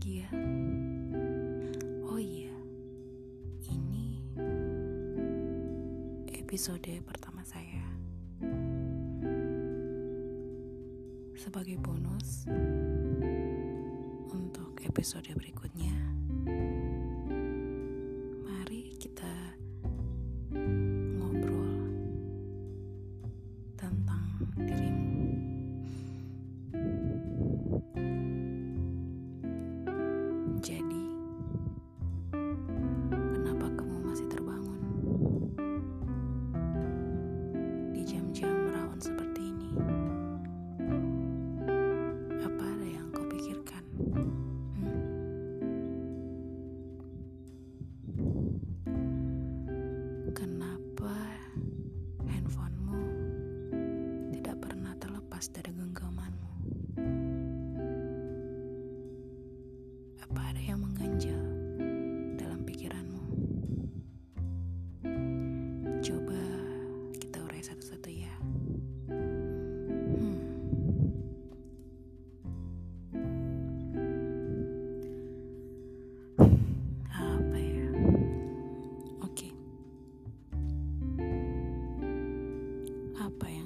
bahagia. Oh iya, ini episode pertama saya. Sebagai bonus untuk episode berikutnya.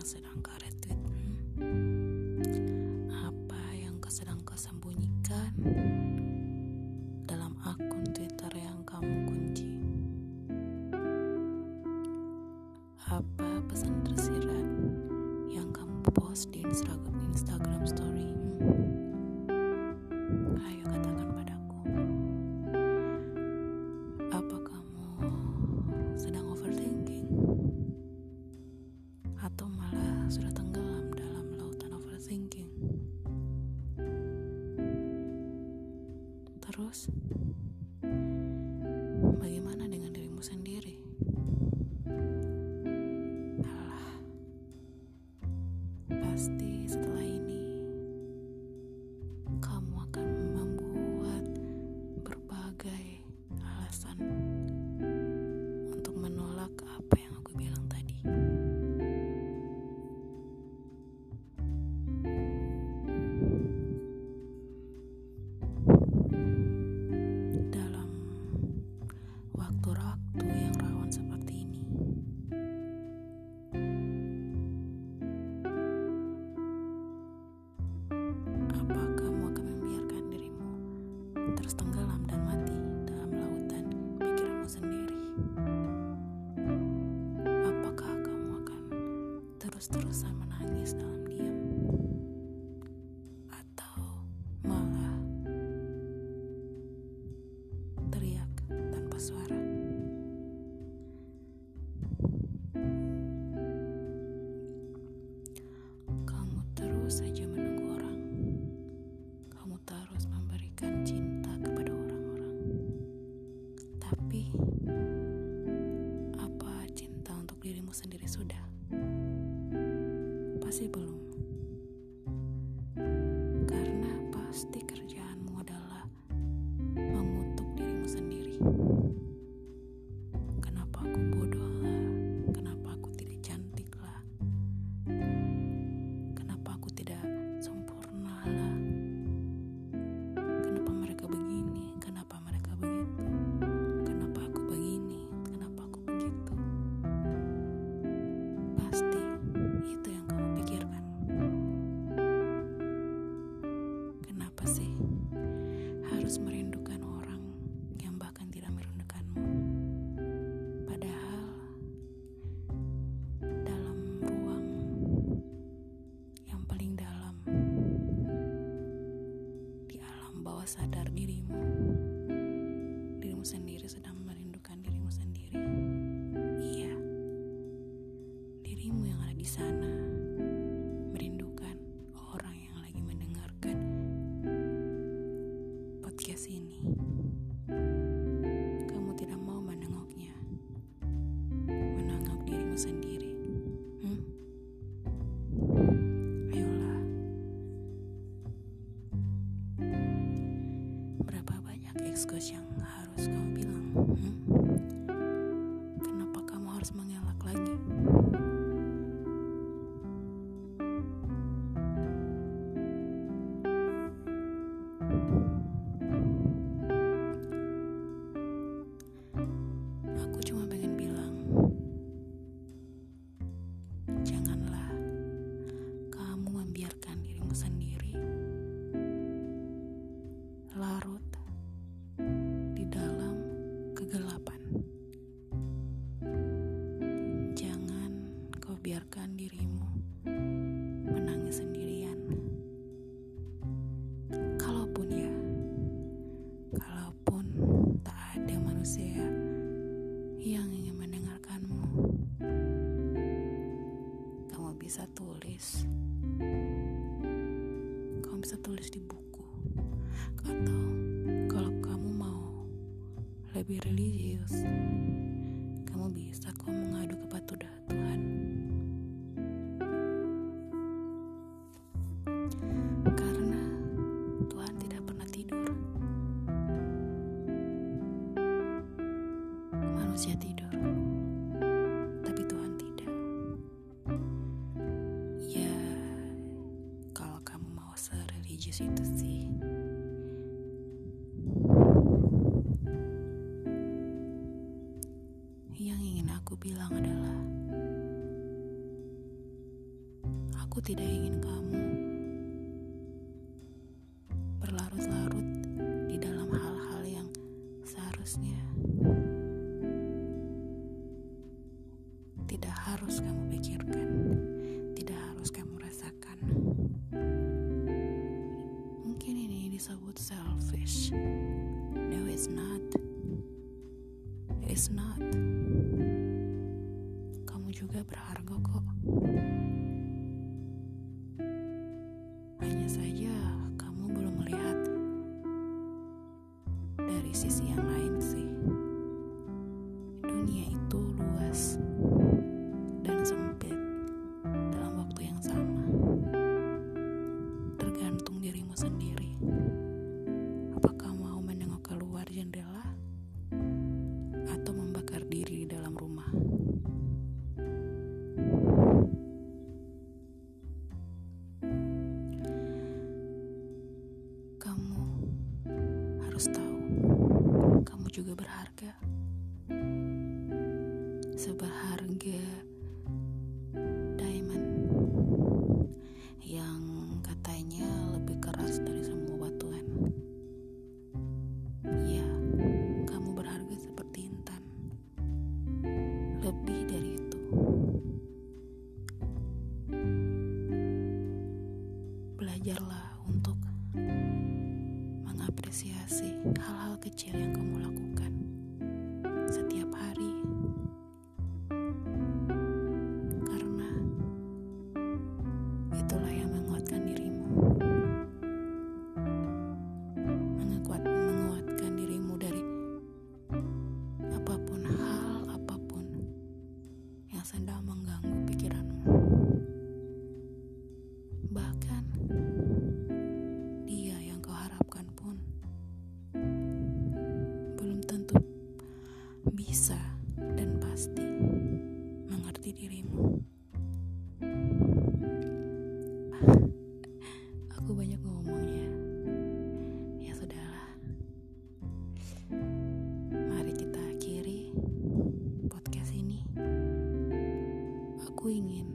sit on God terus tenggelam dan mati dalam lautan pikiranmu sendiri. Apakah kamu akan terus-terusan possible. tugas-tugas yang harus kau bilang. Lebih religius, kamu bisa kok mengadu kepada Tuhan. Karena Tuhan tidak pernah tidur. Manusia tidur, tapi Tuhan tidak. Ya, kalau kamu mau sereligius itu sih. Aku bilang adalah aku tidak ingin kamu berlarut-larut di dalam hal-hal yang seharusnya tidak harus kamu pikirkan, tidak harus kamu rasakan. Mungkin ini disebut selfish. No, it's not. It's not. Juga berharga kok. Hanya saja harus tahu, kamu juga berharga. Seberharga diamond yang katanya lebih keras dari semua batuan. Ya, kamu berharga seperti intan. Lebih dari itu. Kecil yang kamu lakukan setiap hari. Karena itulah yang bisa dan pasti mengerti dirimu. Aku banyak ngomongnya. Ya sudahlah. Mari kita akhiri podcast ini. Aku ingin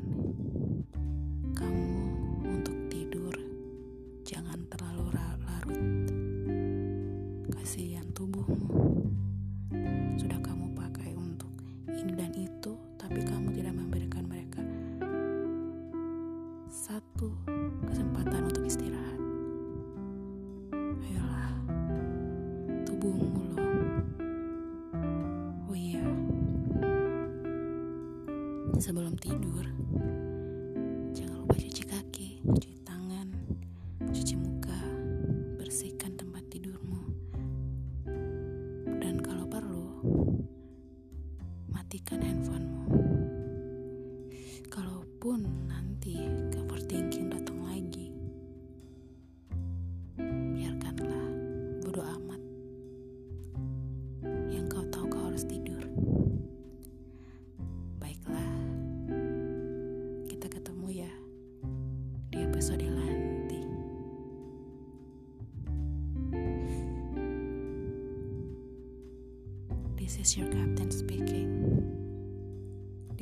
sebelum tidur,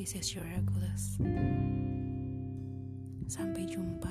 This is your Hercules. Sampai jumpa